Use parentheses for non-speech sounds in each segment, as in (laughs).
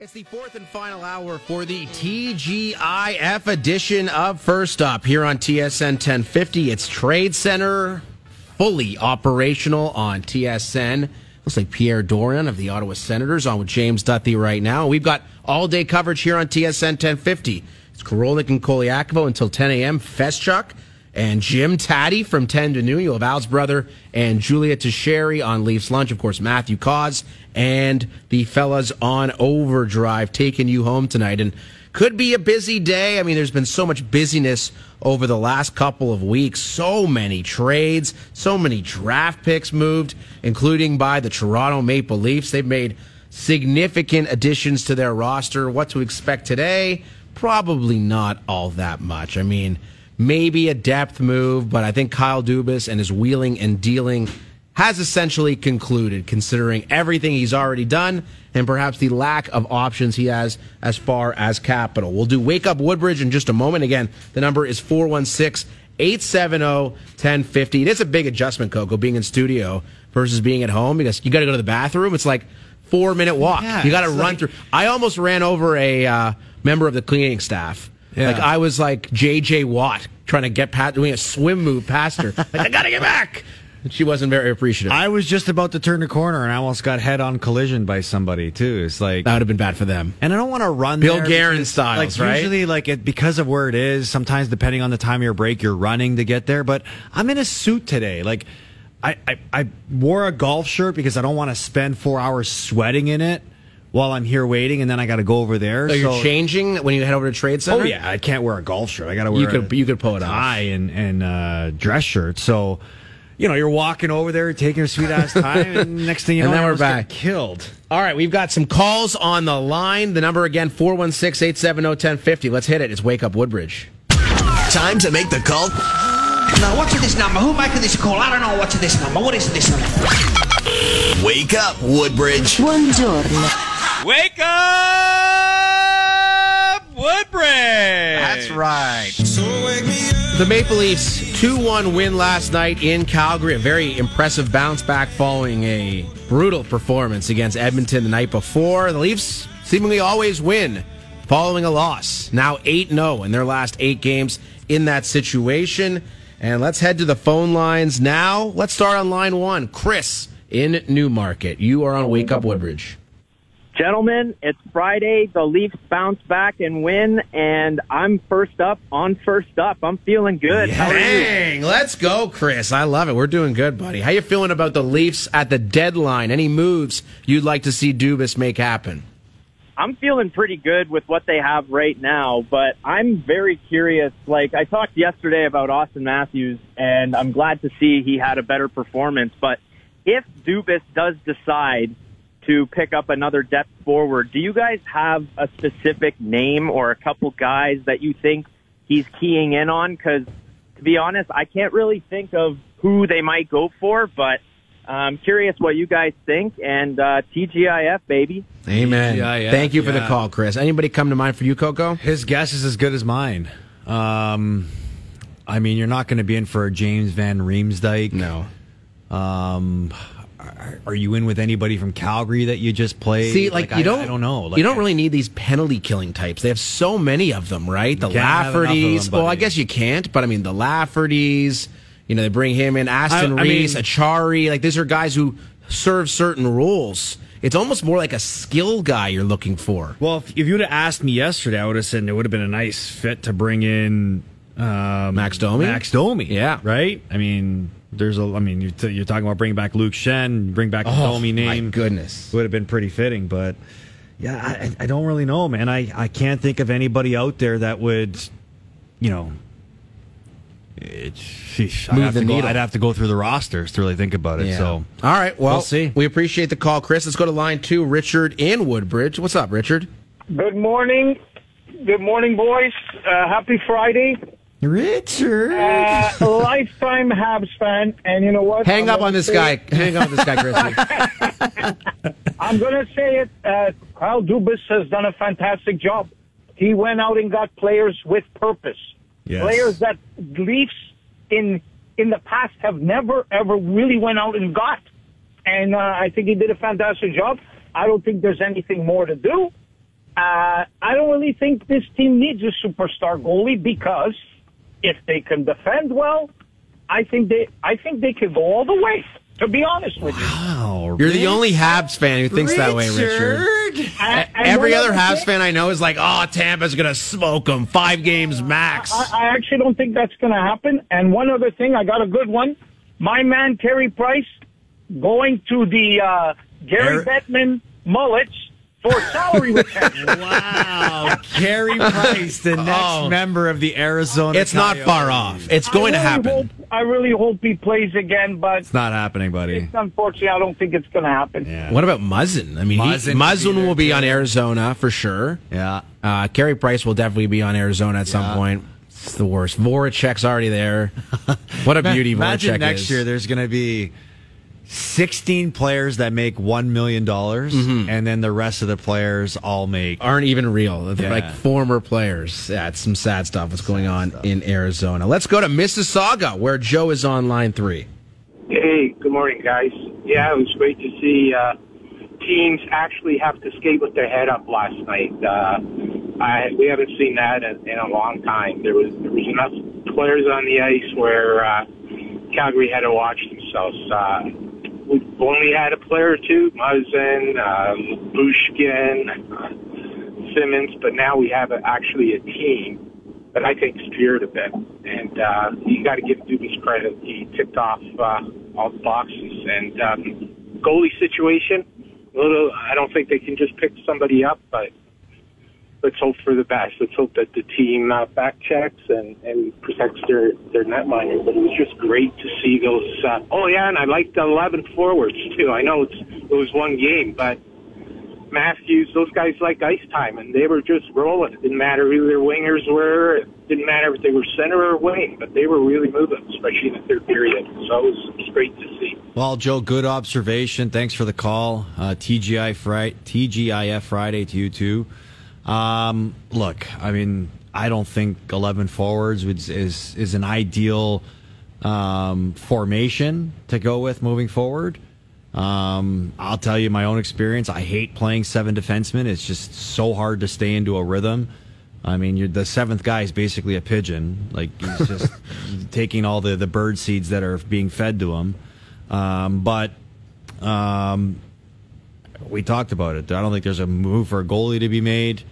It's the fourth and final hour for the TGIF edition of First Up here on TSN 1050. It's Trade Center, fully operational on TSN. Looks like Pierre Dorion of the Ottawa Senators on with James Duthie right now. We've got all day coverage here on TSN 1050. It's Korolnik and Colaiacovo until 10 a.m. Feschuk and Jim Tatti from 10 to noon. You'll have Al's brother and Julia Teixeira on Leafs Lunch. Of course, Matthew Cauz and the fellas on Overdrive taking you home tonight. And could be a busy day. I mean, there's been so much busyness over the last couple of weeks. So many trades, so many draft picks moved, including by the Toronto Maple Leafs. They've made significant additions to their roster. What to expect today? Probably not all that much. I mean, maybe a depth move, but I think Kyle Dubas and his wheeling and dealing has essentially concluded, considering everything he's already done and perhaps the lack of options he has as far as capital. We'll do Wake Up Woodbridge in just a moment. Again, the number is 416 870 1050. It is a big adjustment, Coco, being in studio versus being at home because you got to go to the bathroom. It's like four minute walk. Yeah, you got to run like- through. I almost ran over a uh, member of the cleaning staff. Yeah. Like I was like JJ Watt trying to get past doing a swim move past her. Like I gotta get back. And she wasn't very appreciative. I was just about to turn the corner and I almost got head on collision by somebody too. It's like, that would have been bad for them. and I don't want to run Bill Guerin styles, like, right? Usually, like it because of where it is. Sometimes, depending on the time of your break, you're running to get there. But I'm in a suit today. Like, I I, I wore a golf shirt because I don't want to spend four hours sweating in it while I'm here waiting, and then I got to go over there. So you're changing when you head over to Trade Center. Oh yeah, I can't wear a golf shirt. I got to wear You could- a you could pull it off. tie and and uh, dress shirt. So. You know, you're walking over there, taking your sweet ass time, and (laughs) next thing you know, And then we're almost got back. Killed. All right, we've got some calls on the line. The number again 416-870-1050. Let's hit it. It's Wake Up Woodbridge. Time to make the call. Now, what's this number? Who making this call? I don't know what's this number. What is this number? Wake up, Woodbridge. Buongiorno. Wake up, Woodbridge. That's right. The Maple Leafs 2-1 win last night in Calgary. A very impressive bounce back following a brutal performance against Edmonton the night before. The Leafs seemingly always win following a loss. Now 8-0 in their last 8 games in that situation. And let's head to the phone lines now. Let's start on line 1. Chris in Newmarket. You are on Wake Up Woodbridge. Gentlemen, it's Friday. The Leafs bounce back and win, and I'm first up on first up. I'm feeling good. You? Dang, let's go, Chris. I love it. We're doing good, buddy. How you feeling about the Leafs at the deadline? Any moves you'd like to see Dubas make happen? I'm feeling pretty good with what they have right now, but I'm very curious. Like, I talked yesterday about Auston Matthews, and I'm glad to see he had a better performance. But if Dubas does decide to pick up another depth forward, do you guys have a specific name or a couple guys that you think he's keying in on? Because, to be honest, I can't really think of who they might go for, but I'm curious what you guys think. And uh, TGIF, baby. Amen. Yeah, yeah, Thank you for the call, Chris. Anybody come to mind for you, Coco? His guess is as good as mine. Um, I mean, you're not going to be in for a James Van Riemsdyk. No. Um, are, are you in with anybody from Calgary that you just played? See, like, you I, don't. I don't know. Like, you don't really need these penalty killing types. They have so many of them, right? The can't have enough of Laffertys. them, well, I guess you can't, but I mean the Laffertys. You know, they bring him in. Aston I- I Reese, mean- Acciari. Like these are guys who serve certain roles. It's almost more like a skill guy you're looking for. Well, if, if you would have asked me yesterday, I would have said it would have been a nice fit to bring in um, Max Domi? Max Domi, Yeah. right. I mean, there's a. I mean, you're, t- you're talking about bringing back Luke Schenn, bring back the Domi name. Oh, my goodness. would have been pretty fitting. But yeah, I, I don't really know, man. I, I can't think of anybody out there that would, you know, it's, sheesh, I'd, Move have the to go, needle. I'd have to go through the rosters to really think about it. So all right. Well, We'll see. We appreciate the call, Chris. Let's go to line two. Richard in Woodbridge. What's up, Richard? Good morning. Good morning, boys. Uh, happy Friday. Richard, Uh, lifetime Habs fan, and you know what? Hang I'm up on this say guy. Hang up on this guy, Chris. (laughs) I'm going to say it. Uh, Kyle Dubas has done a fantastic job. He went out and got players with purpose. Yes. Players that Leafs in in the past have never ever really went out and got. And uh, I think he did a fantastic job. I don't think there's anything more to do. Uh, I don't really think this team needs a superstar goalie because if they can defend well, I think they I think they could go all the way. To be honest with you, Wow, You're the only Habs fan who thinks that way, Richard. And- and Every other other Habs thing- fan I know is like, "Oh, Tampa's gonna smoke them five games max." I, I actually don't think that's going to happen. And one other thing, I got a good one. My man Carey Price going to the uh, Gary Eric- Bettman mullets for salary retention. (laughs) Wow, Carey Price, the next Oh. member of the Arizona. It's not far off. It's going I to happen. Hope, I really hope he plays again, but It's not happening, buddy. unfortunately, I don't think it's going to happen. Yeah, What about Muzzin? I mean, Muzzin he, Muzzin be will be too. on Arizona for sure. yeah. Uh, Carey Price will definitely be on Arizona at some point. It's the worst. Voracek's already there. What a beauty Imagine Voracek next is. year there's going to be 16 players that make $1 million, Mm-hmm. and then the rest of the players all make. aren't even real. They're Yeah. like former players. Yeah, it's some sad stuff what's going on in Arizona. Let's go to Mississauga, where Joe is on line three. Hey, good morning, guys. Yeah, it was great to see uh, teams actually have to skate with their head up last night. Uh, I, we haven't seen that in, in a long time. There was there was enough players on the ice where uh, Calgary had to watch themselves. Uh, we've only had a player or two, Muzzin, um, Bushkin, uh, Simmonds, but now we have a, actually a team that I think steered a bit. And uh, you got to give Dubas credit. He ticked off uh, all the boxes. And um, goalie situation, a little. I don't think they can just pick somebody up, but let's hope for the best. Let's hope that the team uh, back checks and, and protects their their netminer. But it was just great to see those. Uh, oh yeah, and I liked the 11 forwards too. I know it's it was one game, but Matthews, those guys like ice time, and they were just rolling. It didn't matter who their wingers were. It didn't matter if they were center or wing, but they were really moving, especially in the third period. So it was, it was great to see. Well, Joe, good observation. Thanks for the call. Uh, TGI Friday, TGIF Friday to you too. Um, look, I mean, I don't think 11 forwards is is, is an ideal um, formation to go with moving forward. Um, I'll tell you my own experience. I hate playing seven defensemen. It's just so hard to stay into a rhythm. I mean, you're, the seventh guy is basically a pigeon. Like he's just (laughs) taking all the, the bird seeds that are being fed to him. Um, but um, we talked about it. I don't think there's a move for a goalie to be made.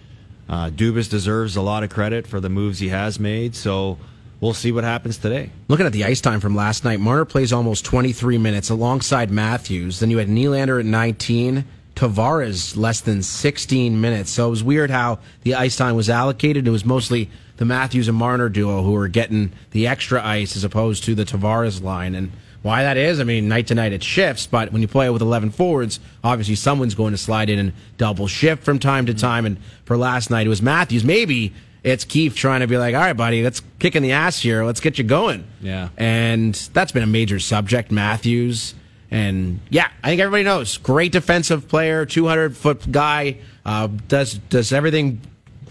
Uh, Dubas deserves a lot of credit for the moves he has made. So we'll see what happens today. Looking at the ice time from last night, Marner plays almost 23 minutes alongside Matthews. Then you had Nylander at 19, Tavares less than 16 minutes. So it was weird how the ice time was allocated. It was mostly the Matthews and Marner duo who were getting the extra ice as opposed to the Tavares line. And why that is, I mean, night to night it shifts, but when you play it with 11 forwards, obviously someone's going to slide in and double shift from time to time. And for last night, it was Matthews. Maybe it's Keefe trying to be like, all right, buddy, let's kick in the ass here. Let's get you going. Yeah. And that's been a major subject, Matthews. And yeah, I think everybody knows. Great defensive player, 200 foot guy, uh, does, does everything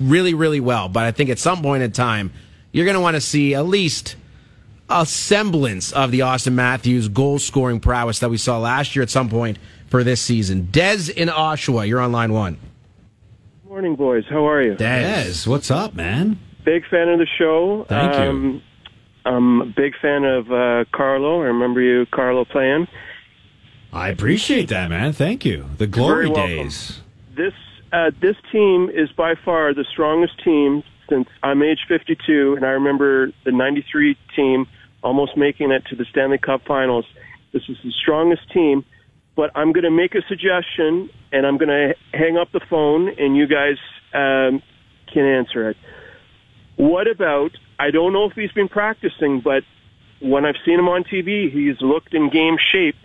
really, really well. But I think at some point in time, you're going to want to see at least a semblance of the Auston Matthews goal scoring prowess that we saw last year at some point for this season. Dez in Oshawa, you're on line one. Morning, boys. How are you? Yes, what's up, man? Big fan of the show. Thank you. um, I'm a big fan of uh, Carlo. I remember you, Carlo, playing. I appreciate that, man. Thank you. The glory days. This uh, this team is by far the strongest team since I'm age 52, and I remember the '93 team almost making it to the Stanley Cup Finals. This is the strongest team, but I'm going to make a suggestion, and I'm going to hang up the phone, and you guys um, can answer it. What about? I don't know if he's been practicing, but when I've seen him on TV, he's looked in game shape.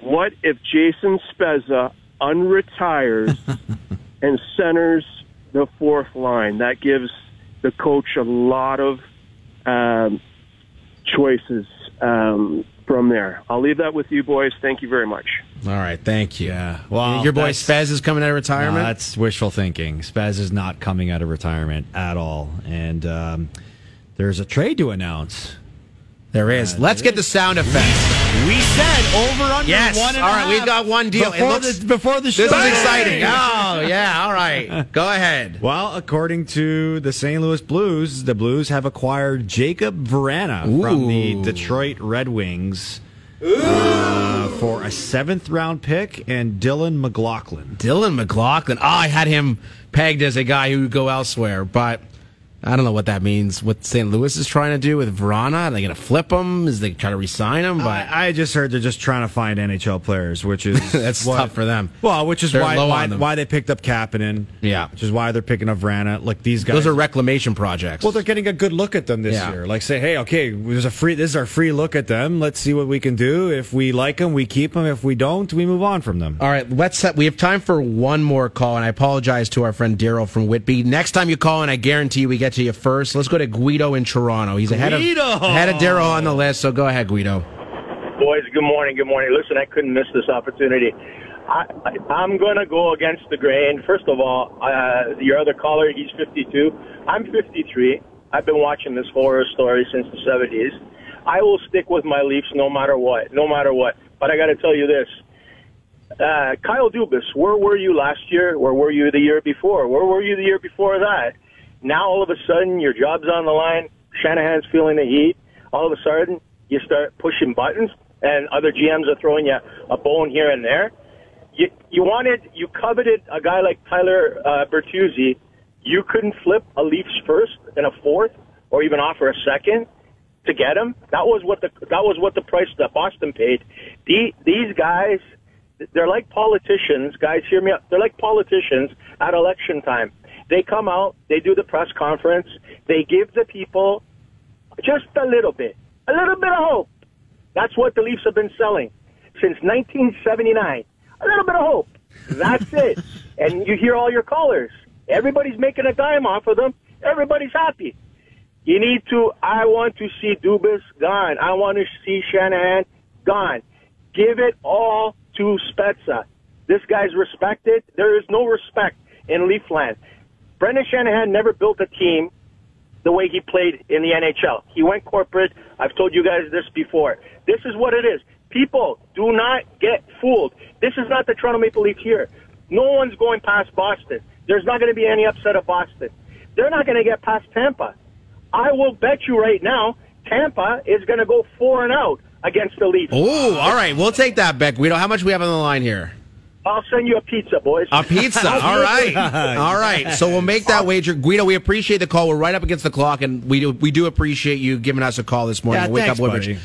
What if Jason Spezza unretires (laughs) and centers the fourth line? That gives the coach a lot of um, choices um, from there. I'll leave that with you boys. Thank you very much. All right, thank you. Yeah. Well, your boy that's- Spez is coming out of No, retirement. that's wishful thinking. Spaz is not coming out of retirement at all, and um, there's a trade to announce. There is. Let's get the sound effects. We said over under Yes. one and All a right, half we've got one deal. It Before, looks- the, before the show. This is exciting. Oh, yeah. All right. Go ahead. Well, according to the St. Louis Blues, the Blues have acquired Jakub Vrana from the Detroit Red Wings uh, for a seventh round pick and Dylan McLaughlin. Dylan McLaughlin. Oh, I had him pegged as a guy who would go elsewhere, but I don't know what that means. What St. Louis is trying to do with Vrana? Are they going to flip him? Is they try to resign him? But I, I just heard they're just trying to find NHL players, which is (laughs) That's what- tough for them. Well, which is They're why why, why they picked up Kapanen. Yeah. which is why they're picking up Vrana. Like these guys, those are reclamation projects. Well, they're getting a good look at them this Yeah. year. Like, say, hey, okay, there's a free. This is our free look at them. Let's see what we can do. If we like them, we keep them. If we don't, we move on from them. All right, let's set, we have time for one more call, and I apologize to our friend Daryl from Whitby. Next time you call, and I guarantee we get to you first. Let's go to Guido in Toronto. He's ahead Guido! of ahead of Daryl on the list. So go ahead, Guido. Boys, good morning. Good morning. Listen, I couldn't miss this opportunity. I, I, I'm going to go against the grain. First of all, uh, your other caller, he's 52. I'm 53. I've been watching this horror story since the 70s. I will stick with my Leafs no matter what, no matter what. But I got to tell you this. Uh, Kyle Dubas, where were you last year? Where were you the year before? Where were you the year before that? Now all of a sudden your job's on the line. Shanahan's feeling the heat. All of a sudden you start pushing buttons, and other GMs are throwing you a bone here and there. You you wanted you coveted a guy like Tyler uh, Bertuzzi. You couldn't flip a Leafs first and a fourth, or even offer a second to get him. That was what the that was what the price that Boston paid. The, these guys, they're like politicians. Guys, hear me out. They're like politicians at election time. They come out, they do the press conference, they give the people just a little bit, a little bit of hope. That's what the Leafs have been selling since 1979. A little bit of hope. That's (laughs) it. and you hear all your callers. Everybody's making a dime off of them. Everybody's happy. You need to, I want to see Dubas gone. I want to see Shanahan gone. Give it all to Spezza. This guy's respected. There is no respect in Leafland. Brendan Shanahan never built a team the way he played in the NHL. He went corporate. I've told you guys this before. This is what it is. People, do not get fooled. This is not the Toronto Maple Leafs here. No one's going past Boston. There's not going to be any upset of Boston. They're not going to get past Tampa. I will bet you right now, Tampa is going to go four and out against the Leafs. Oh, all right. We'll take that, Beck. Guido, how much we have on the line here? I'll send you a pizza, boys. A pizza. (laughs) All right. All right. So we'll make that wager. Guido, we appreciate the call. We're right up against the clock, and we do, we do appreciate you giving us a call this morning. Yeah, Wake thanks, up, Woodbridge. buddy.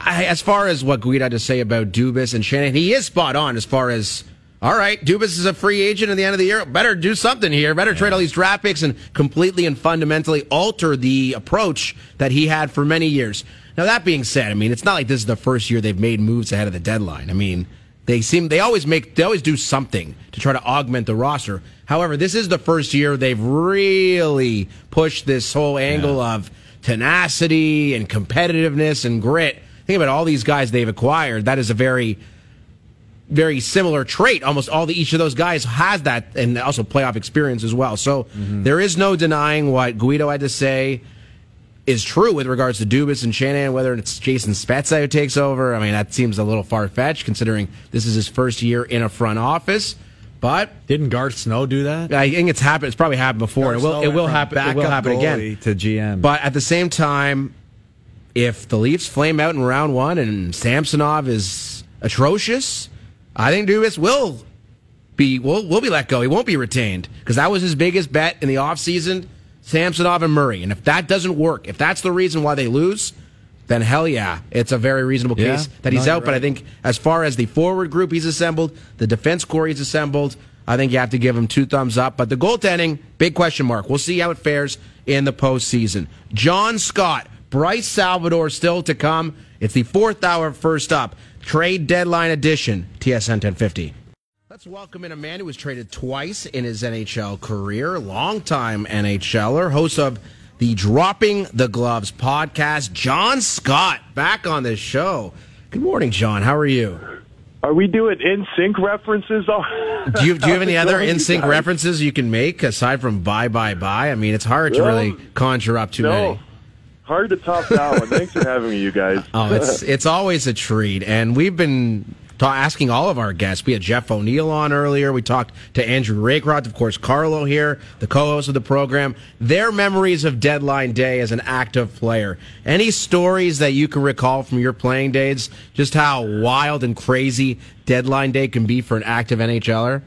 I, as far as what Guido had to say about Dubas and Shannon, he is spot on as far as. All right, Dubas is a free agent at the end of the year. Better do something here. Better trade all these draft picks and completely and fundamentally alter the approach that he had for many years. Now that being said, I mean it's not like this is the first year they've made moves ahead of the deadline. I mean they seem they always make they always do something to try to augment the roster. However, this is the first year they've really pushed this whole angle of tenacity and competitiveness and grit. Think about all these guys they've acquired. That is a very very similar trait. Almost all the each of those guys has that, and also playoff experience as well. So mm-hmm. there is no denying what Guido had to say is true with regards to Dubas and Shanahan. Whether it's Jason Spezza who takes over, I mean that seems a little far fetched considering this is his first year in a front office. But didn't Garth Snow do that? I think it's happened. It's probably happened before. Garth it will. It will happen. It will happen again. to GM. But at the same time, if the Leafs flame out in round one and Samsonov is atrocious, I think Dubas will be will will be let go. He won't be retained because that was his biggest bet in the offseason, Samsonov and Murray. And if that doesn't work, if that's the reason why they lose, then hell yeah, it's a very reasonable Yeah, case that he's out. you're But I think as far as the forward group he's assembled, the defense core he's assembled, I think you have to give him two thumbs up. But the goaltending, big question mark. We'll see how it fares in the postseason. John Scott, Bryce Salvador still to come. It's the fourth hour first up. Trade deadline edition, TSN 1050. Let's welcome in a man who was traded twice in his NHL career, longtime NHLer, host of the Dropping the Gloves podcast, John Scott, back on this show. Good morning, John. How are you? Are we doing in sync references? Do you, do you have any (laughs) other NSYNC references you can make aside from bye, bye, bye? I mean, it's hard to really conjure up too no. many. Hard to top that one. Thanks for having me, you guys. (laughs) Oh, it's it's always a treat, and we've been asking all of our guests. We had Jeff O'Neill on earlier. We talked to Andrew Raycroft, of course, Carlo here, the co-host of the program. Their memories of deadline day as an active player. Any stories that you can recall from your playing days? Just how wild and crazy deadline day can be for an active NHLer.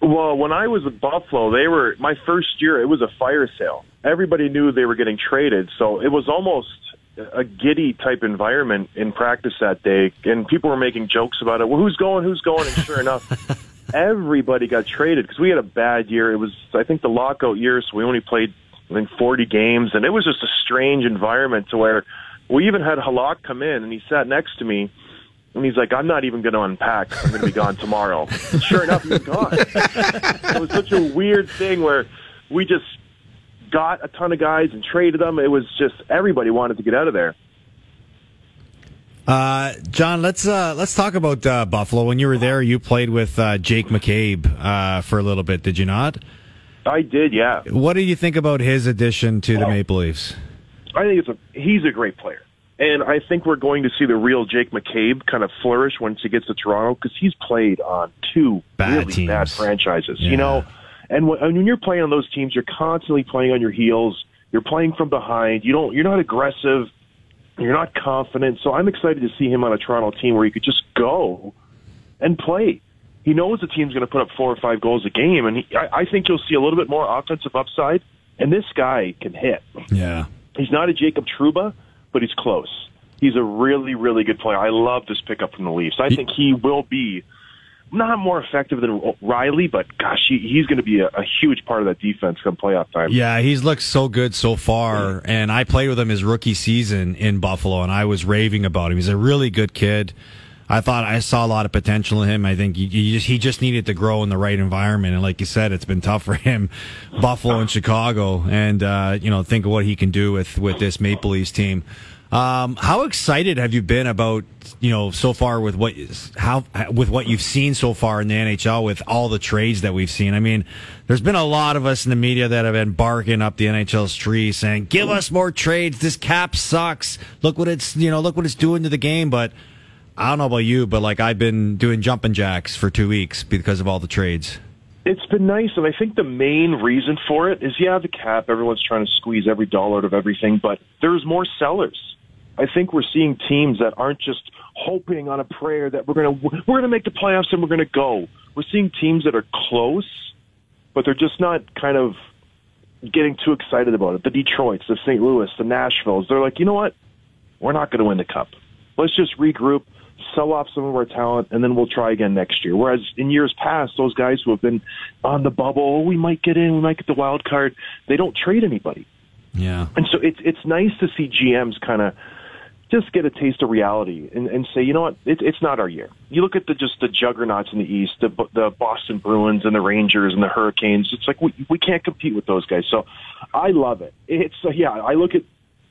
Well, when I was at Buffalo, they were my first year. It was a fire sale. Everybody knew they were getting traded, so it was almost a giddy type environment in practice that day, and people were making jokes about it. Well, who's going? Who's going? And sure enough, (laughs) everybody got traded because we had a bad year. It was, I think, the lockout year, so we only played I think 40 games, and it was just a strange environment to where we even had Halak come in, and he sat next to me. And he's like, I'm not even going to unpack. I'm going to be gone tomorrow. (laughs) sure enough, he was gone. it was such a weird thing where we just got a ton of guys and traded them. It was just everybody wanted to get out of there. Uh, John, let's uh, let's talk about uh, Buffalo. When you were there, you played with uh, Jake McCabe uh, for a little bit, did you not? I did, yeah. What do you think about his addition to the Maple Leafs? I think it's a he's a great player, and I think we're going to see the real Jake McCabe kind of flourish once he gets to Toronto because he's played on two Bad really teams. bad franchises. Yeah. You know, and when, and when you're playing on those teams, you're constantly playing on your heels. You're playing from behind. You don't. You're not aggressive. You're not confident. So I'm excited to see him on a Toronto team where he could just go and play. He knows the team's going to put up four or five goals a game, and he, I, I think you'll see a little bit more offensive upside. And this guy can hit. Yeah. He's not a Jacob Trouba, but he's close. He's a really, really good player. I love this pickup from the Leafs. I think he will be not more effective than Riley, but gosh, he, he's going to be a, a huge part of that defense come playoff time. Yeah, he's looked so good so far, and I played with him his rookie season in Buffalo, and I was raving about him. He's a really good kid. I thought I saw a lot of potential in him. I think he, he just he just needed to grow in the right environment, and like you said, it's been tough for him, Buffalo and Chicago, and uh, you know think of what he can do with with this Maple Leafs team. Um, how excited have you been about you know so far with what how with what you've seen so far in the NHL with all the trades that we've seen? I mean, there's been a lot of us in the media that have been barking up the NHL's tree, saying, "Give us more trades. This cap sucks. Look what it's you know look what it's doing to the game." But I don't know about you, but like I've been doing jumping jacks for two weeks because of all the trades. It's been nice, and I think the main reason for it is, yeah, the cap. Everyone's trying to squeeze every dollar out of everything, but there's more sellers. I think we're seeing teams that aren't just hoping on a prayer that we're gonna we're gonna make the playoffs and we're gonna go. We're seeing teams that are close, but they're just not kind of getting too excited about it. The Detroits, the St. Louis, the Nashvilles, they're like, you know what? We're not going to win the cup. Let's just regroup, sell off some of our talent, and then we'll try again next year. Whereas in years past, those guys who have been on the bubble, oh, we might get in, we might get the wild card, they don't trade anybody. Yeah. And so it's it's nice to see GMs kind of just get a taste of reality and, and say, you know what, it, it's not our year. You look at the just the juggernauts in the East, the the Boston Bruins and the Rangers and the Hurricanes. It's like we we can't compete with those guys. So I love it. It's uh, yeah. I look at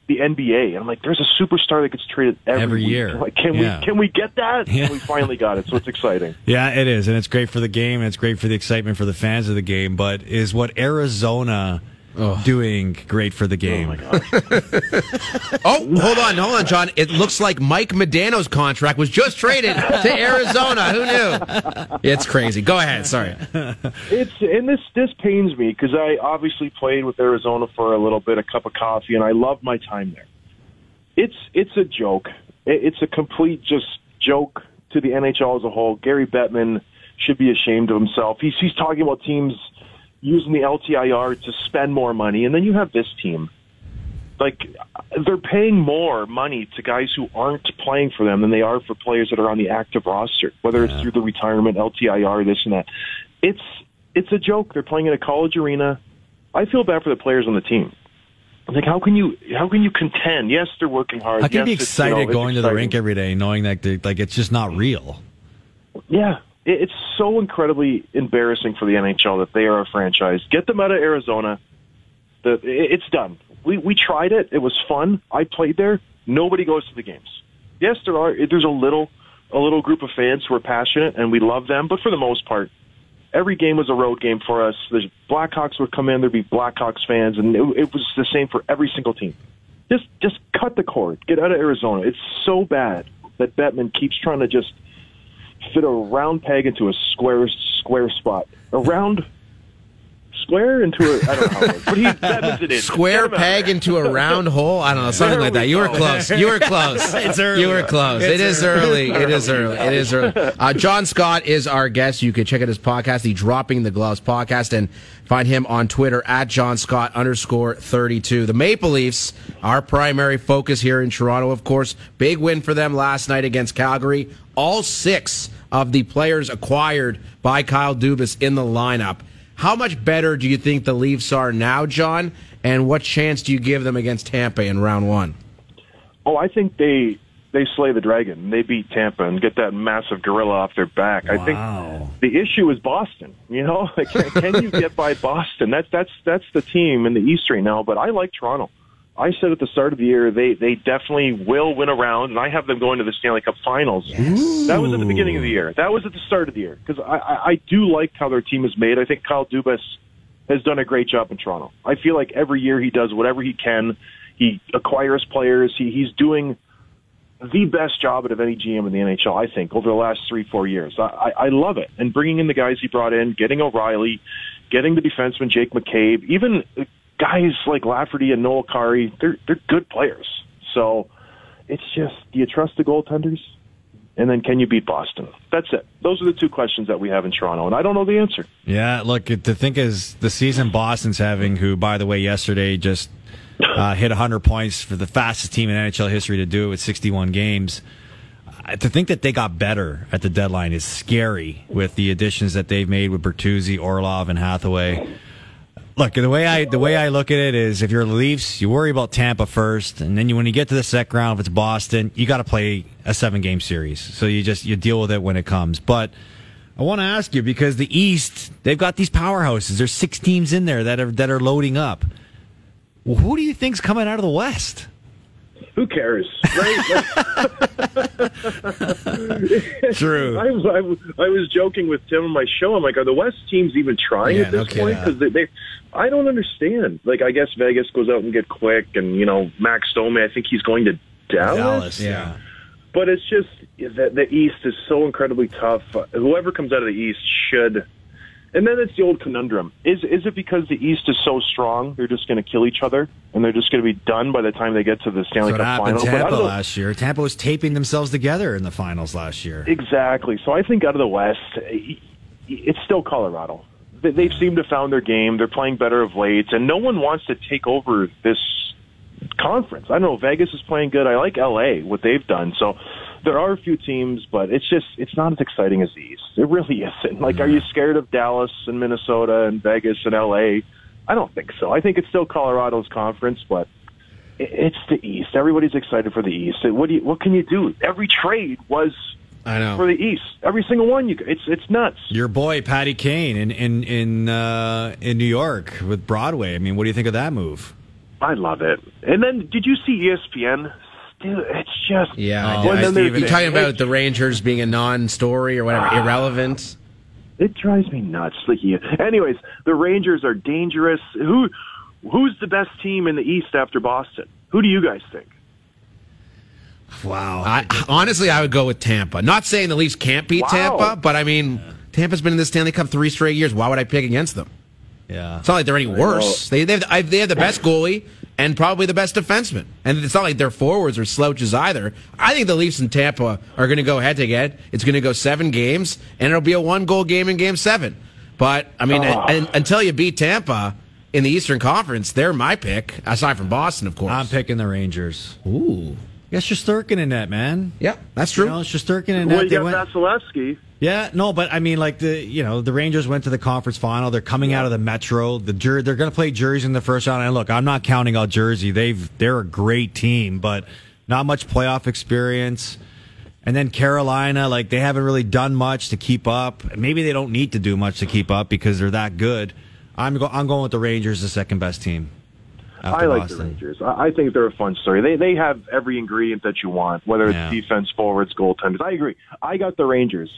the NBA and I'm like, there's a superstar that gets traded every, Every year. Like, can Yeah. we can we get that? Yeah. And we finally got it. So it's exciting. (laughs) Yeah, it is, and it's great for the game, and it's great for the excitement for the fans of the game. But is what Arizona doing great for the oh, game? (laughs) Oh, hold on, hold on, John. It looks like Mike Modano's contract was just traded to (laughs) Arizona. Who knew? It's crazy. Go ahead. Sorry. (laughs) It's and this this pains me because I obviously played with Arizona for a little bit, a cup of coffee, and I loved my time there. It's it's a joke. It's a complete just joke to the NHL as a whole. Gary Bettman should be ashamed of himself. He's he's talking about teams using the LTIR to spend more money, and then you have this team. Like they're paying more money to guys who aren't playing for them than they are for players that are on the active roster, whether it's through the retirement, LTIR, this and that. It's it's a joke. They're playing in a college arena. I feel bad for the players on the team. Like how can you how can you contend? Yes, they're working hard. I can yes, be it's, you excited know, going to the rink every day, knowing that they're- like it's just not real. Yeah, it's so incredibly embarrassing for the NHL that they are a franchise. Get them out of Arizona. The, it's done. We we tried it. It was fun. I played there. Nobody goes to the games. Yes, there are. There's a little a little group of fans who are passionate, and we love them. But for the most part, every game was a road game for us. The Blackhawks would come in. There'd be Blackhawks fans, and it, it was the same for every single team. Just just cut the cord. Get out of Arizona. It's so bad that Bettman keeps trying to just fit a round peg into a square square spot. A round square into a I don't know how it but he (laughs) Bettman's it is. Square Get him out. peg into a round hole. I don't know, something There like that. we You were go. close. You were close. (laughs) It's early. You were close. It's It is early. early. It is early. It is early. Uh, John Scott is our guest. You can check out his podcast, the Dropping the Gloves podcast, and find him on Twitter at John Scott underscore 32. The Maple Leafs, our primary focus here in Toronto, of course. Big win for them last night against Calgary. All six of the players acquired by Kyle Dubas in the lineup. How much better do you think the Leafs are now, John? And what chance do you give them against Tampa in round one? Oh, I think they they slay the dragon. They beat Tampa and get that massive gorilla off their back. I think the issue is Boston. You know, (laughs) can, can you get by Boston? That's that's that's the team in the East right now. But I like Toronto. I said at the start of the year they they definitely will win a round, and I have them going to the Stanley Cup Finals. That was at the beginning of the year. That was at the start of the year because I, I I do like how their team is made. I think Kyle Dubas has done a great job in Toronto. I feel like every year he does whatever he can. He acquires players. He, he's doing the best job out of any GM in the NHL, I think, over the last three, four years. I, I, I love it. And bringing in the guys he brought in, getting O'Reilly, getting the defenseman Jake McCabe, even guys like Lafferty and Noel Acciari, they're, they're good players. So it's just, do you trust the goaltenders? And then can you beat Boston? That's it. Those are the two questions that we have in Toronto, and I don't know the answer. Yeah, look, the thing is the season Boston's having, who, by the way, yesterday just uh, hit 100 points for the fastest team in NHL history to do it with 61 games. Uh, To think that they got better at the deadline is scary with the additions that they've made with Bertuzzi, Orlov, and Hathaway. Look, the way I the way I look at it is, if you're the Leafs, you worry about Tampa first, and then you, when you get to the second round, if it's Boston, you got to play a seven game series. So you just you deal with it when it comes. But I want to ask you because the East, they've got these powerhouses. There's six teams in there that are that are loading up. Well, who do you think's coming out of the West? Who cares? Right? (laughs) (laughs) True. I, was- I, was- I was joking with Tim on my show. I'm like, are the West teams even trying Yeah, at this no point? Because they, they, I don't understand. Like, I guess Vegas goes out and get quick, and you know, Max Domi. I think he's going to Dallas. yeah. But it's just that the East is so incredibly tough. Whoever comes out of the East should. And then it's the old conundrum: is is it because the East is so strong they're just going to kill each other and they're just going to be done by the time they get to the Stanley what Cup final? But I Tampa don't know- last year. Tampa was taping themselves together in the finals last year. Exactly. So I think out of the West, eh, it's still Colorado. They- They've seemed to found their game. They're playing better of late, and no one wants to take over this conference. I don't know. Vegas is playing good. I like LA what they've done. So there are a few teams, but it's just it's not as exciting as the East. It really isn't. Like, are you scared of Dallas and Minnesota and Vegas and LA? I don't think so. I think it's still Colorado's conference, but it's the East. Everybody's excited for the East. What do you? What can you do? Every trade was I know. for the East. Every single one. You, it's it's nuts. Your boy Patty Kane in in in uh, in New York with Broadway. I mean, what do you think of that move? I love it. And then, did you see ESPN? Dude, it's just Yeah, oh. Well, I then did. You're talking about the Rangers being a non-story or whatever, ah. irrelevant. It drives me nuts. Like. Anyways, the Rangers are dangerous. Who who's the best team in the East after Boston? Who do you guys think? Wow. I, honestly, I would go with Tampa. Not saying the Leafs can't beat Wow. Tampa, but I mean, Tampa's been in the Stanley Cup three straight years. Why would I pick against them? Yeah. It's not like they're any worse. They they have, they have the best goalie and probably the best defenseman, and it's not like their forwards are slouches either. I think the Leafs and Tampa are going to go head to head. It's going to go seven games, and it'll be a one goal game in Game Seven. But I mean, Oh. and, until you beat Tampa in the Eastern Conference, they're my pick. Aside from Boston, of course. I'm picking the Rangers. Ooh, Yes, Shesterkin in that man. yeah, that's true. You know, Shesterkin in Well, that. you They got Vasilevskiy. yeah, no, but I mean, like the you know the Rangers went to the conference final. They're coming out of the Metro. The Jer- they're going to play Jersey in the first round. And look, I'm not counting out Jersey. They've they're a great team, but not much playoff experience. And then Carolina, like they haven't really done much to keep up. Maybe they don't need to do much to keep up because they're that good. I'm go- I'm going with the Rangers, the second best team. After I like the Rangers. I, I think they're a fun story. They they have every ingredient that you want, whether it's Yeah. defense, forwards, goaltenders. I agree. I got the Rangers.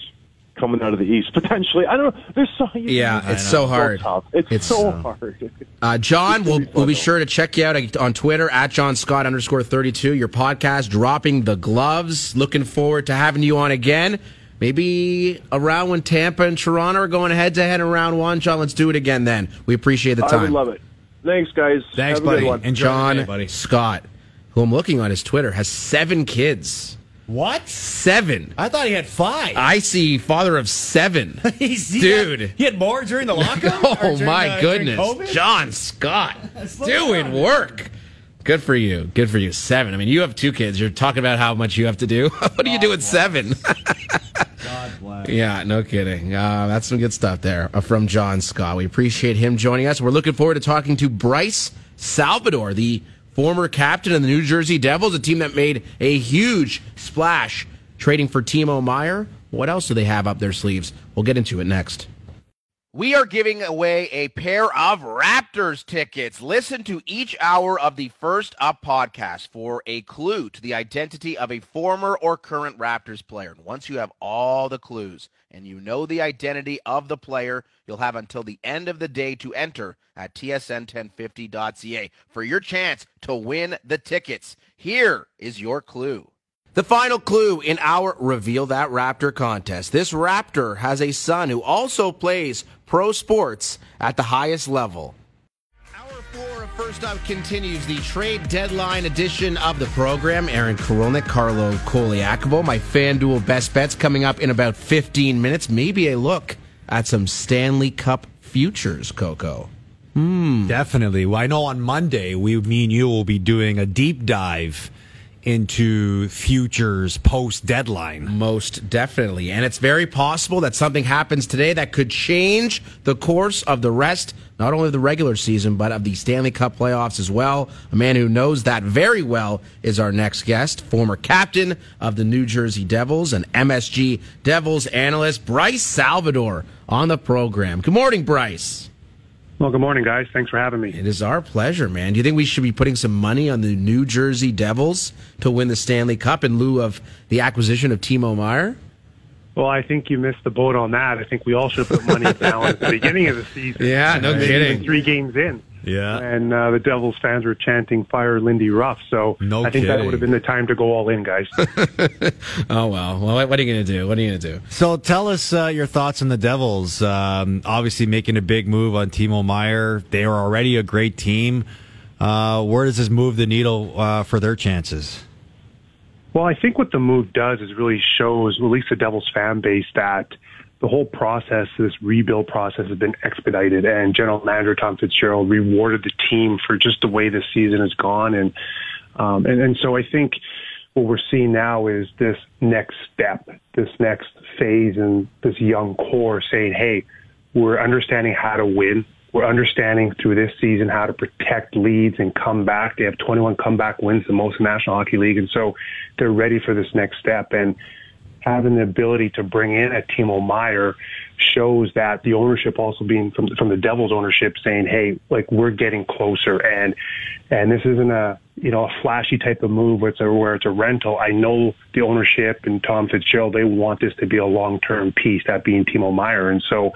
coming out of the East potentially. I don't know. There's so Yeah, it's so hard. tough. It's, It's, so hard. (laughs) Uh, John, we'll, be we'll be sure to check you out on Twitter at John Scott underscore 32. Your podcast, Dropping the Gloves. Looking forward to having you on again. Maybe around when Tampa and Toronto are going head to head in round one. John, let's do it again then. We appreciate the I time. would love it. Thanks, guys. Thanks, Have a good buddy. one. Enjoy John your day, buddy. Scott, who I'm looking on his Twitter, has seven kids. What? Seven. I thought he had five. I see father of seven. He's- (laughs) he Dude. had- he had more during the lockout. (laughs) Oh during, my uh, goodness, COVID? John Scott (laughs) Slow doing down. work. Good for you. Good for you. Seven. I mean, you have two kids. You're talking about how much you have to do. (laughs) what do you do with seven? God bless. (laughs) yeah, no kidding. Uh, that's some good stuff there uh, from John Scott. We appreciate him joining us. We're looking forward to talking to Bryce Salvador, the former captain of the New Jersey Devils, a team that made a huge splash trading for Timo Meier. What else do they have up their sleeves? We'll get into it next. We are giving away a pair of Raptors tickets. Listen to each hour of the First Up podcast for a clue to the identity of a former or current Raptors player. And once you have all the clues and you know the identity of the player, you'll have until the end of the day to enter at tsn1050.ca for your chance to win the tickets. Here is your clue. The final clue in our Reveal That Raptor contest. This Raptor has a son who also plays pro sports at the highest level. Hour four of First Up continues the trade deadline edition of the program. Aaron Karolnik, Carlo Colaiacovo, my FanDuel best bets coming up in about 15 minutes. Maybe a look at some Stanley Cup futures, Coco. Hmm. Definitely. Well, I know on Monday, we, me and you will be doing a deep dive into futures post deadline. Most definitely. And it's very possible that something happens today that could change the course of the rest, not only of the regular season, but of the Stanley Cup playoffs as well. A man who knows that very well is our next guest, former captain of the New Jersey Devils and MSG Devils analyst, Bryce Salvador, on the program. Good morning, Bryce. Well, good morning, guys. Thanks for having me. It is our pleasure, man. Do you think we should be putting some money on the New Jersey Devils to win the Stanley Cup in lieu of the acquisition of Timo Meier? Well, I think you missed the boat on that. I think we all should put money down at the beginning of the season. (laughs) Yeah, no Maybe kidding. Three games in. Yeah. And uh, the Devils fans were chanting "Fire Lindy Ruff," so No I think that would have been the time to go all in, guys. (laughs) Oh well. Well, what- what are you going to do? What are you going to do? So tell us uh, your thoughts on the Devils. Um, obviously, making a big move on Timo Meier. They are already a great team. Uh, where does this move the needle uh, for their chances? Well, I think what the move does is really shows, at least the Devils fan base, that the whole process, this rebuild process, has been expedited. And General Manager Tom Fitzgerald rewarded the team for just the way this season has gone. And um, and, and so I think what we're seeing now is this next step, this next phase, and this young core saying, "Hey, we're understanding how to win." We're understanding through this season how to protect leads and come back. They have 21 comeback wins, the most in the National Hockey League. And so they're ready for this next step. And having the ability to bring in a Timo Meier shows that the ownership also being from, from the Devils ownership saying, Hey, like we're getting closer. And, and this isn't a, you know, a flashy type of move where it's a, where it's a rental. I know the ownership and Tom Fitzgerald, they want this to be a long-term piece, that being Timo Meier. And so,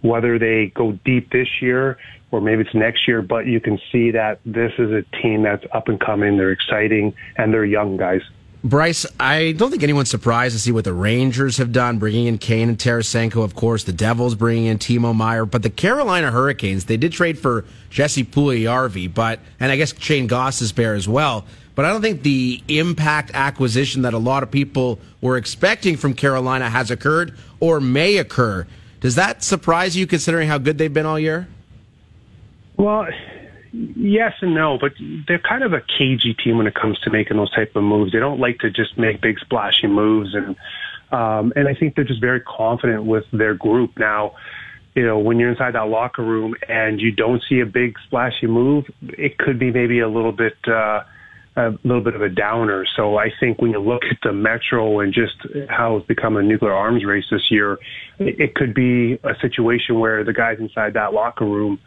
whether they go deep this year or maybe it's next year, but you can see that this is a team that's up and coming. They're exciting and they're young guys. Bryce, I don't think anyone's surprised to see what the Rangers have done, bringing in Kane and Tarasenko, of course, the Devils bringing in Timo Meier, but the Carolina Hurricanes, they did trade for Jesse Puljujarvi, but, and I guess Shane Goss is there as well, but I don't think the impact acquisition that a lot of people were expecting from Carolina has occurred or may occur. Does that surprise you considering how good they've been all year? Well, yes and no, but they're kind of a cagey team when it comes to making those type of moves. They don't like to just make big splashy moves, and um, and I think they're just very confident with their group now. You know, when you're inside that locker room and you don't see a big splashy move, it could be maybe a little bit. Uh, a little bit of a downer. So I think when you look at the Metro and just how it's become a nuclear arms race this year, it, could be a situation where the guys inside that locker room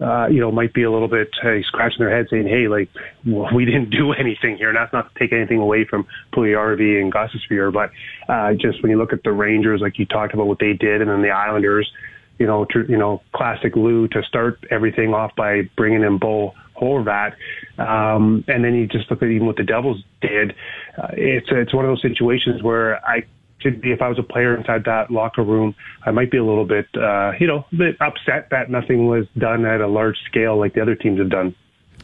uh, you know, might be a little bit uh, scratching their head saying, hey, like, well, we didn't do (laughs) anything here. And that's not to take anything away from Puljujarvi and Gostisbehere, but uh, just when you look at the Rangers, like you talked about what they did, and then the Islanders, you know, tr- you know, classic Lou to start everything off by bringing in Bo Horvat. Um, and then you just look at even what the Devils did. Uh, it's, it's one of those situations where I if I was a player inside that locker room, I might be a little bit, uh, you know, a bit upset that nothing was done at a large scale like the other teams have done.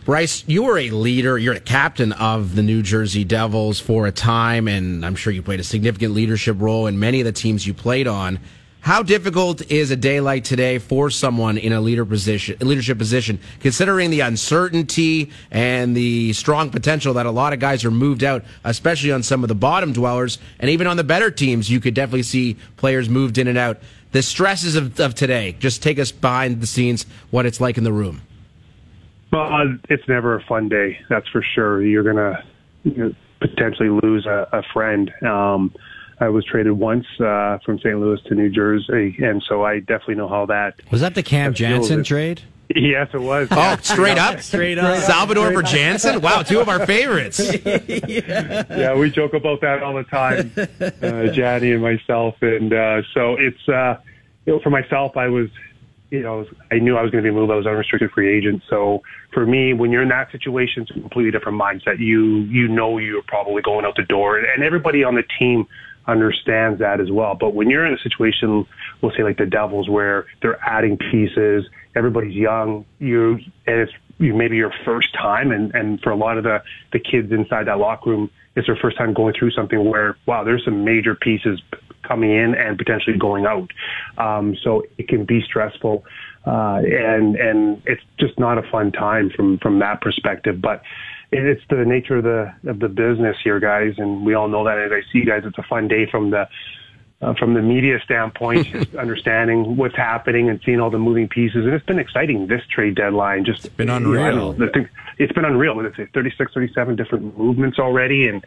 Bryce, you were a leader. You're a captain of the New Jersey Devils for a time, and I'm sure you played a significant leadership role in many of the teams you played on. How difficult is a day like today for someone in a leader position, leadership position, considering the uncertainty and the strong potential that a lot of guys are moved out, especially on some of the bottom dwellers, and even on the better teams, you could definitely see players moved in and out. The stresses of, of today. Just take us behind the scenes, what it's like in the room. Well, it's never a fun day, that's for sure. You're gonna you potentially lose a, a friend. Um, I was traded once uh, from St. Louis to New Jersey, and so I definitely know how that was. That the Cam Janssen trade? Yes, it was. Oh, straight up, (laughs) straight up, Salvador for Janssen. Wow, two of our favorites. (laughs) yeah. yeah, we joke about that all the time, uh, Janny and myself, and uh, so it's uh, you know for myself, I was you know, I knew I was going to be moved. I was unrestricted free agent. So for me, when you're in that situation, it's a completely different mindset. You, you know, you're probably going out the door and everybody on the team understands that as well. But when you're in a situation, we'll say like the Devils where they're adding pieces, everybody's young, you, and it's you, maybe your first time. And, and for a lot of the, the kids inside that locker room, it's their first time going through something where, wow, there's some major pieces coming in and potentially going out. Um, so it can be stressful. Uh, and, and it's just not a fun time from, from that perspective. But it's the nature of the, of the business here, guys. And we all know that as I see guys, it's a fun day from the, uh, from the media standpoint, (laughs) just understanding what's happening and seeing all the moving pieces. And it's been exciting, this trade deadline. Just it's been unreal. You know, it's been unreal. It's 36, 37 different movements already. And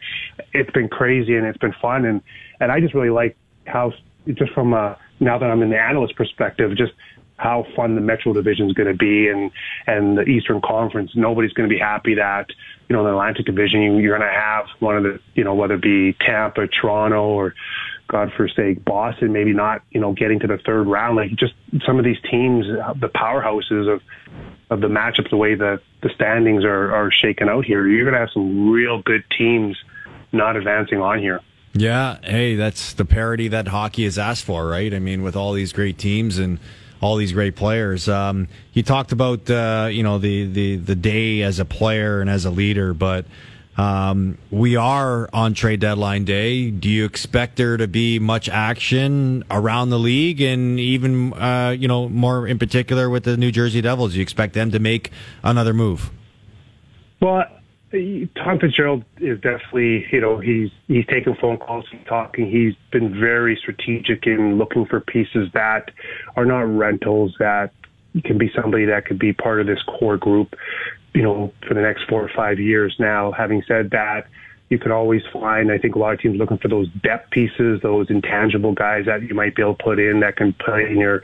it's been crazy and it's been fun. And, and I just really like how just from a, now that I'm in the analyst perspective, just how fun the Metro Division is going to be, and and the Eastern Conference. Nobody's going to be happy that you know in the Atlantic Division you, you're going to have one of the you know whether it be Tampa, Toronto, or God forsake Boston, maybe not you know getting to the third round. Like just some of these teams, uh, the powerhouses of of the matchups, the way the the standings are are shaken out here, you're going to have some real good teams not advancing on here. Yeah, hey, that's the parity that hockey has asked for, right? I mean, with all these great teams and all these great players. Um, you talked about uh, you know the, the the day as a player and as a leader, but um, we are on trade deadline day. Do you expect there to be much action around the league, and even uh, you know more in particular with the New Jersey Devils? Do you expect them to make another move? Well, Tom Fitzgerald is definitely, you know, he's he's taking phone calls, he's talking. He's been very strategic in looking for pieces that are not rentals, that can be somebody that could be part of this core group, you know, for the next four or five years. Now, having said that, you could always find, I think a lot of teams looking for those depth pieces, those intangible guys that you might be able to put in that can play in your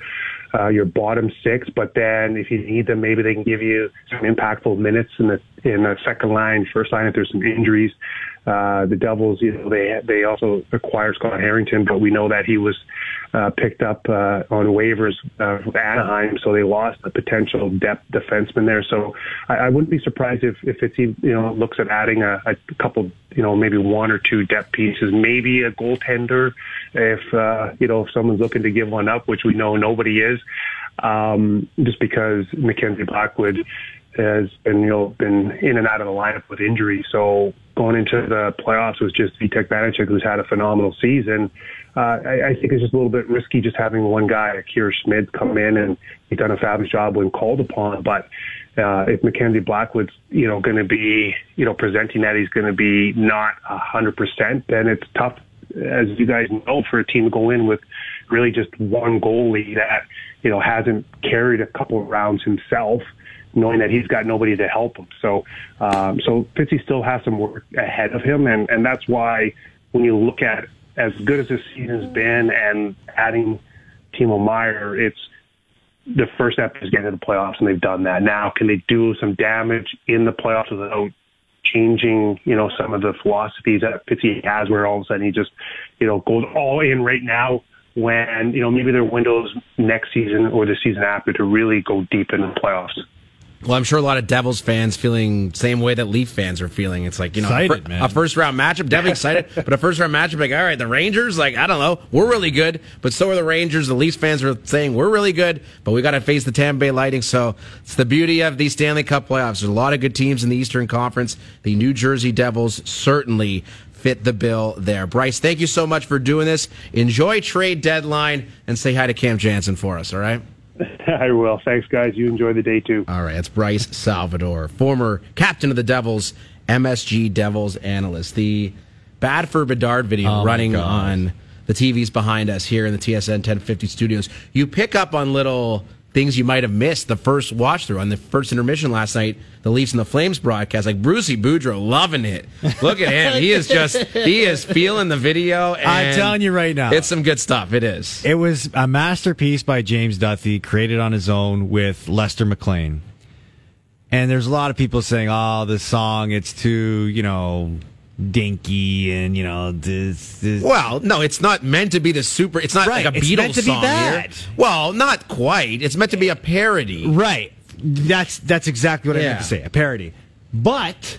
uh, your bottom six, but then if you need them, maybe they can give you some impactful minutes in the in the second line, first line if there's some injuries. Uh, the Devils, you know, they they also acquired Scott Harrington, but we know that he was uh, picked up uh, on waivers uh, with Anaheim, so they lost a potential depth defenseman there. So I, I wouldn't be surprised if if it's you know looks at adding a, a couple, you know, maybe one or two depth pieces, maybe a goaltender if uh, you know if someone's looking to give one up, which we know nobody is, um, just because Mackenzie Blackwood has been you know been in and out of the lineup with injury. So going into the playoffs was just Vitek Vanecek, who's had a phenomenal season. Uh, I, I think it's just a little bit risky just having one guy, Akira Schmid, come in and he's done a fabulous job when called upon. But uh, if Mackenzie Blackwood's you know going to be you know presenting that he's going to be not a hundred percent, then it's tough, as you guys know, for a team to go in with really just one goalie that you know hasn't carried a couple of rounds himself knowing that he's got nobody to help him. So, um, so Fitzy still has some work ahead of him, and and that's why when you look at as good as this season's been and adding Timo Meier, it's the first step is getting to the playoffs, and they've done that. Now, can they do some damage in the playoffs without changing, you know, some of the philosophies that Fitzy has, where all of a sudden he just, you know, goes all in right now when you know maybe their windows next season or the season after to really go deep in the playoffs. Well, I'm sure a lot of Devils fans feeling same way that Leaf fans are feeling. It's like you know, Excited, a, a first round matchup, definitely excited. (laughs) but a first round matchup, like all right, the Rangers, like I don't know, we're really good, but so are the Rangers. The Leafs fans are saying we're really good, but we got to face the Tampa Bay Lightning. So it's the beauty of these Stanley Cup playoffs. There's a lot of good teams in the Eastern Conference. The New Jersey Devils certainly fit the bill there. Bryce, thank you so much for doing this. Enjoy trade deadline and say hi to Cam Janssen for us. All right. (laughs) I will. Thanks, guys. You enjoy the day too. All right, it's Bryce Salvador, former captain of the Devils, MSG Devils analyst. The Bad for Bedard video Oh, running on the TVs behind us here in the TSN 1050 studios. You pick up on little things you might have missed the first watch through on the first intermission last night. The Leafs and the Flames broadcast, like Brucey Boudreau, loving it. Look at him; he is just he is feeling the video. And I'm telling you right now. it's some good stuff. It is. It was a masterpiece by James Duthie, created on his own with Lester McLean. And there's a lot of people saying, "Oh, this song, it's too, you know, dinky, and you know, this." this. Well, no, it's not meant to be the super. It's not Right, like a it's Beatles to be song that. here. Well, not quite. It's meant to be a parody. Right. That's that's exactly what I Yeah. meant to say. A parody. But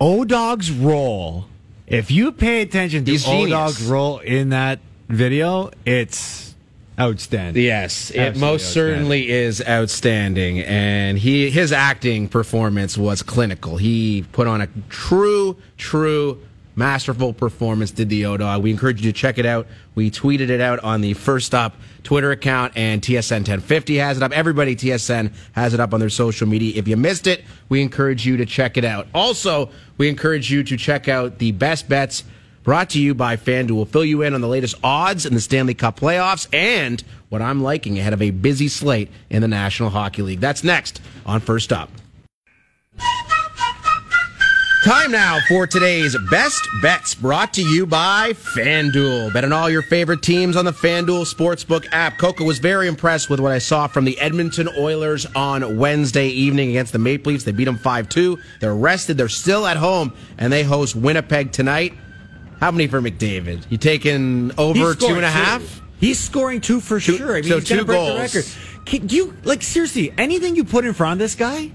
O Dog's role, if you pay attention to O. Dog's role in that video, it's outstanding. Yes, it most certainly is outstanding, and he his acting performance was clinical. He put on a true, true masterful performance. Did the Odog? We encourage you to check it out. We tweeted it out on the First Stop Twitter account, and TSN 1050 has it up. Everybody TSN has it up on their social media. If you missed it, we encourage you to check it out. Also, we encourage you to check out the best bets brought to you by FanDuel. Fill you in on the latest odds in the Stanley Cup playoffs and what I'm liking ahead of a busy slate in the National Hockey League. That's next on First Up. Time now for today's best bets brought to you by FanDuel. Bet on all your favorite teams on the FanDuel Sportsbook app. Coco was very impressed with what I saw from the Edmonton Oilers on Wednesday evening against the Maple Leafs. They beat them 5 2. They're rested. They're still at home, and they host Winnipeg tonight. How many for McDavid? You taking over two and a two. half? He's scoring two for sure. I mean, so he's two break goals. The record. Can, do you like seriously anything you put in front of this guy?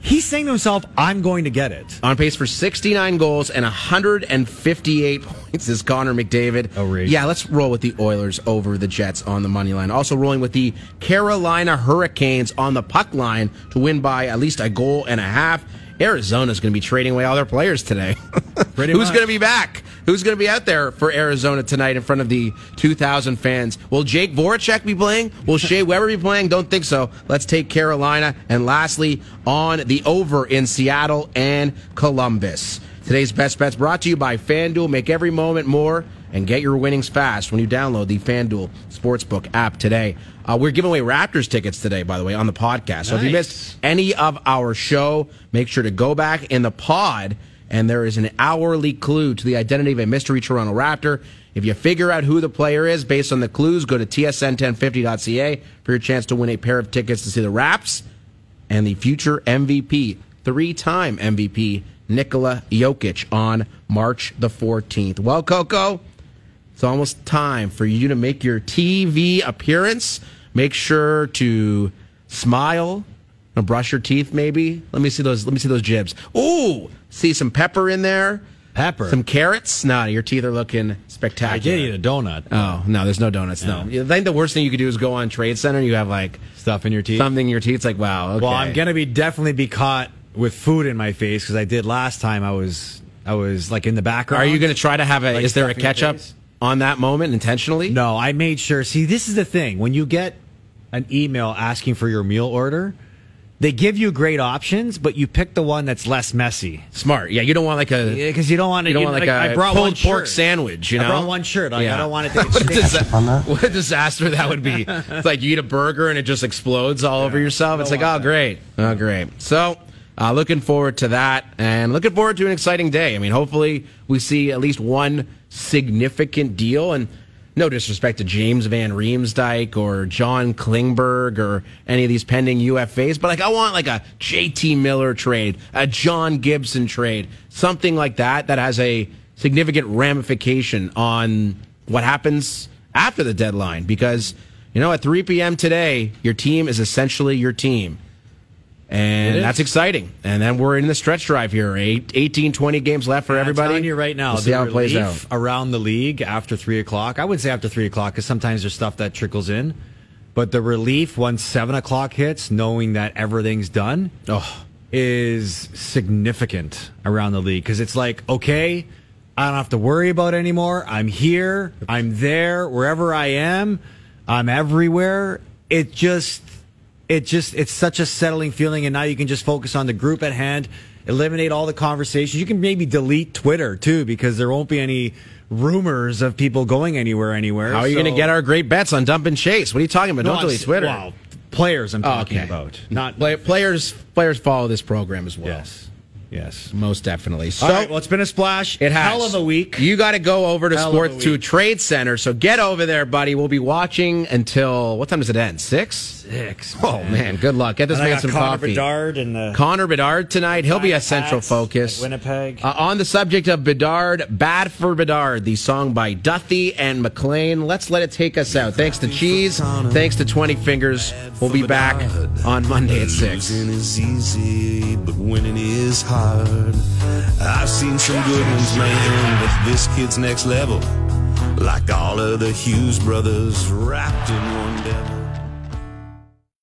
He's saying to himself, "I'm going to get it." On pace for 69 goals and 158 (laughs) points is Connor McDavid. Outrageous. Yeah, let's roll with the Oilers over the Jets on the money line. Also rolling with the Carolina Hurricanes on the puck line to win by at least a goal and a half. Arizona's going to be trading away all their players today. (laughs) Who's going to be back? Who's going to be out there for Arizona tonight in front of the 2,000 fans? Will Jake Voracek be playing? Will Shea (laughs) Weber be playing? Don't think so. Let's take Carolina. And lastly, on the over in Seattle and Columbus. Today's best bets brought to you by FanDuel. Make every moment more and get your winnings fast when you download the FanDuel Sportsbook app today. Uh, we're giving away Raptors tickets today, by the way, on the podcast. So if you missed any of our show, make sure to go back in the pod, and there is an hourly clue to the identity of a mystery Toronto Raptor. If you figure out who the player is based on the clues, go to tsn1050.ca for your chance to win a pair of tickets to see the Raps and the future MVP, three time MVP, Nikola Jokic on March the 14th. Well, Coco, it's almost time for you to make your TV appearance. Make sure to smile and brush your teeth. Maybe let me see those. Let me see those jibs. Ooh, see some pepper in there. Pepper. Some carrots. No, your teeth are looking spectacular. I did eat a donut. Oh no, there's no donuts. No, I think the worst thing you could do is go on Trade Center. and You have like Stuff in your teeth. something in your teeth. It's like wow. Okay. Well, I'm gonna be definitely be caught with food in my face because I did last time. I was I was like in the background. Are you going to try to have a? Like is there a your catch up face? on that moment intentionally? No, I made sure. See, this is the thing. When you get an email asking for your meal order, they give you great options, but you pick the one that's less messy. Smart. Yeah, you don't want like a. Because you don't want to. You don't want like, a I brought pulled one pork shirt. sandwich. You know, I brought one shirt. Like, I don't want it to. (laughs) what, a disa- what a disaster that would be. It's like you eat a burger and it just explodes all over yourself. It's like, oh, that. great. Oh, great. So, uh, looking forward to that and looking forward to an exciting day. I mean, hopefully, we see at least one significant deal. And no disrespect to James Van Riemsdyk or John Klingberg or any of these pending UFAs, but like I want like a JT Miller trade, a John Gibson trade, something like that that has a significant ramification on what happens after the deadline because you know at 3 p.m. today your team is essentially your team. And that's exciting. And then we're in the stretch drive here. Eight, 18, 20 games left for everybody. I'm telling you right now, We'll see the how it plays out. relief around the league after three o'clock. I would say after three o'clock because sometimes there's stuff that trickles in. But the relief once seven o'clock hits, knowing that everything's done, oh. is significant around the league because it's like, okay, I don't have to worry about it anymore. I'm here. I'm there. Wherever I am, I'm everywhere. It just, it just, it's such a settling feeling. And now you can just focus on the group at hand, eliminate all the conversations. You can maybe delete Twitter too because there won't be any rumors of people going anywhere anywhere. How are you So- going to get our great bets on dump and chase? What are you talking about? No, Don't delete Twitter. well, players I'm Oh, talking okay. about. Not Play, players. Players follow this program as well. Yes. Yes. most definitely. So All right, well, it's been a splash. it has Hell of a week. You got to go over to Hell Sports to week. Trade Center. So get over there, buddy. We'll be watching until what time does it end? Six. Six. Oh man, good luck. Get this And I man got some Connor coffee. Bedard and the Connor Bedard tonight. He'll be a central focus. Winnipeg. Uh, on the subject of Bedard, Bad for Bedard, the song by Duthie and McLean. Let's let it take us out. Thanks to Cheese. Thanks to 20 Fingers. We'll be back on Monday at 6. Losing is easy, but winning is hard. I've seen some good ones, man, but this kid's next level. Like all of the Hughes brothers wrapped in one devil.